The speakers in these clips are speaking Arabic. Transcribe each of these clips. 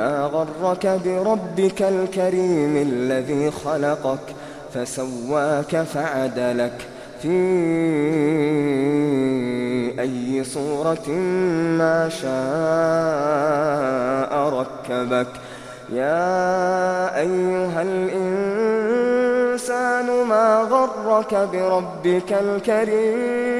ما غرك بربك الكريم الذي خلقك فسواك فعدلك في أي صورة ما شاء ركبك. يا أيها الإنسان ما غرك بربك الكريم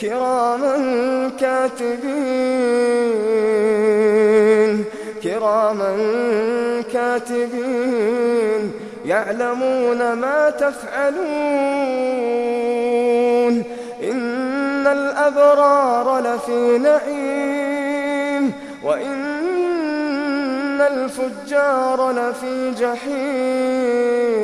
كراما كاتبين كراما كاتبين يعلمون ما تفعلون. إن الأبرار لفي نعيم وإن الفجار لفي جحيم.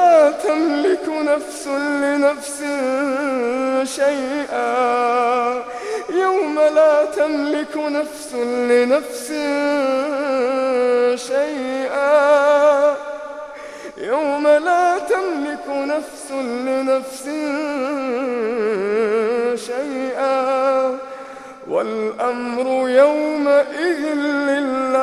تملك نفس لنفس شيئا. يوم لا تملك نفس لنفس شيئا. يوم لا تملك نفس لنفس شيئا. والأمر يومئذ لله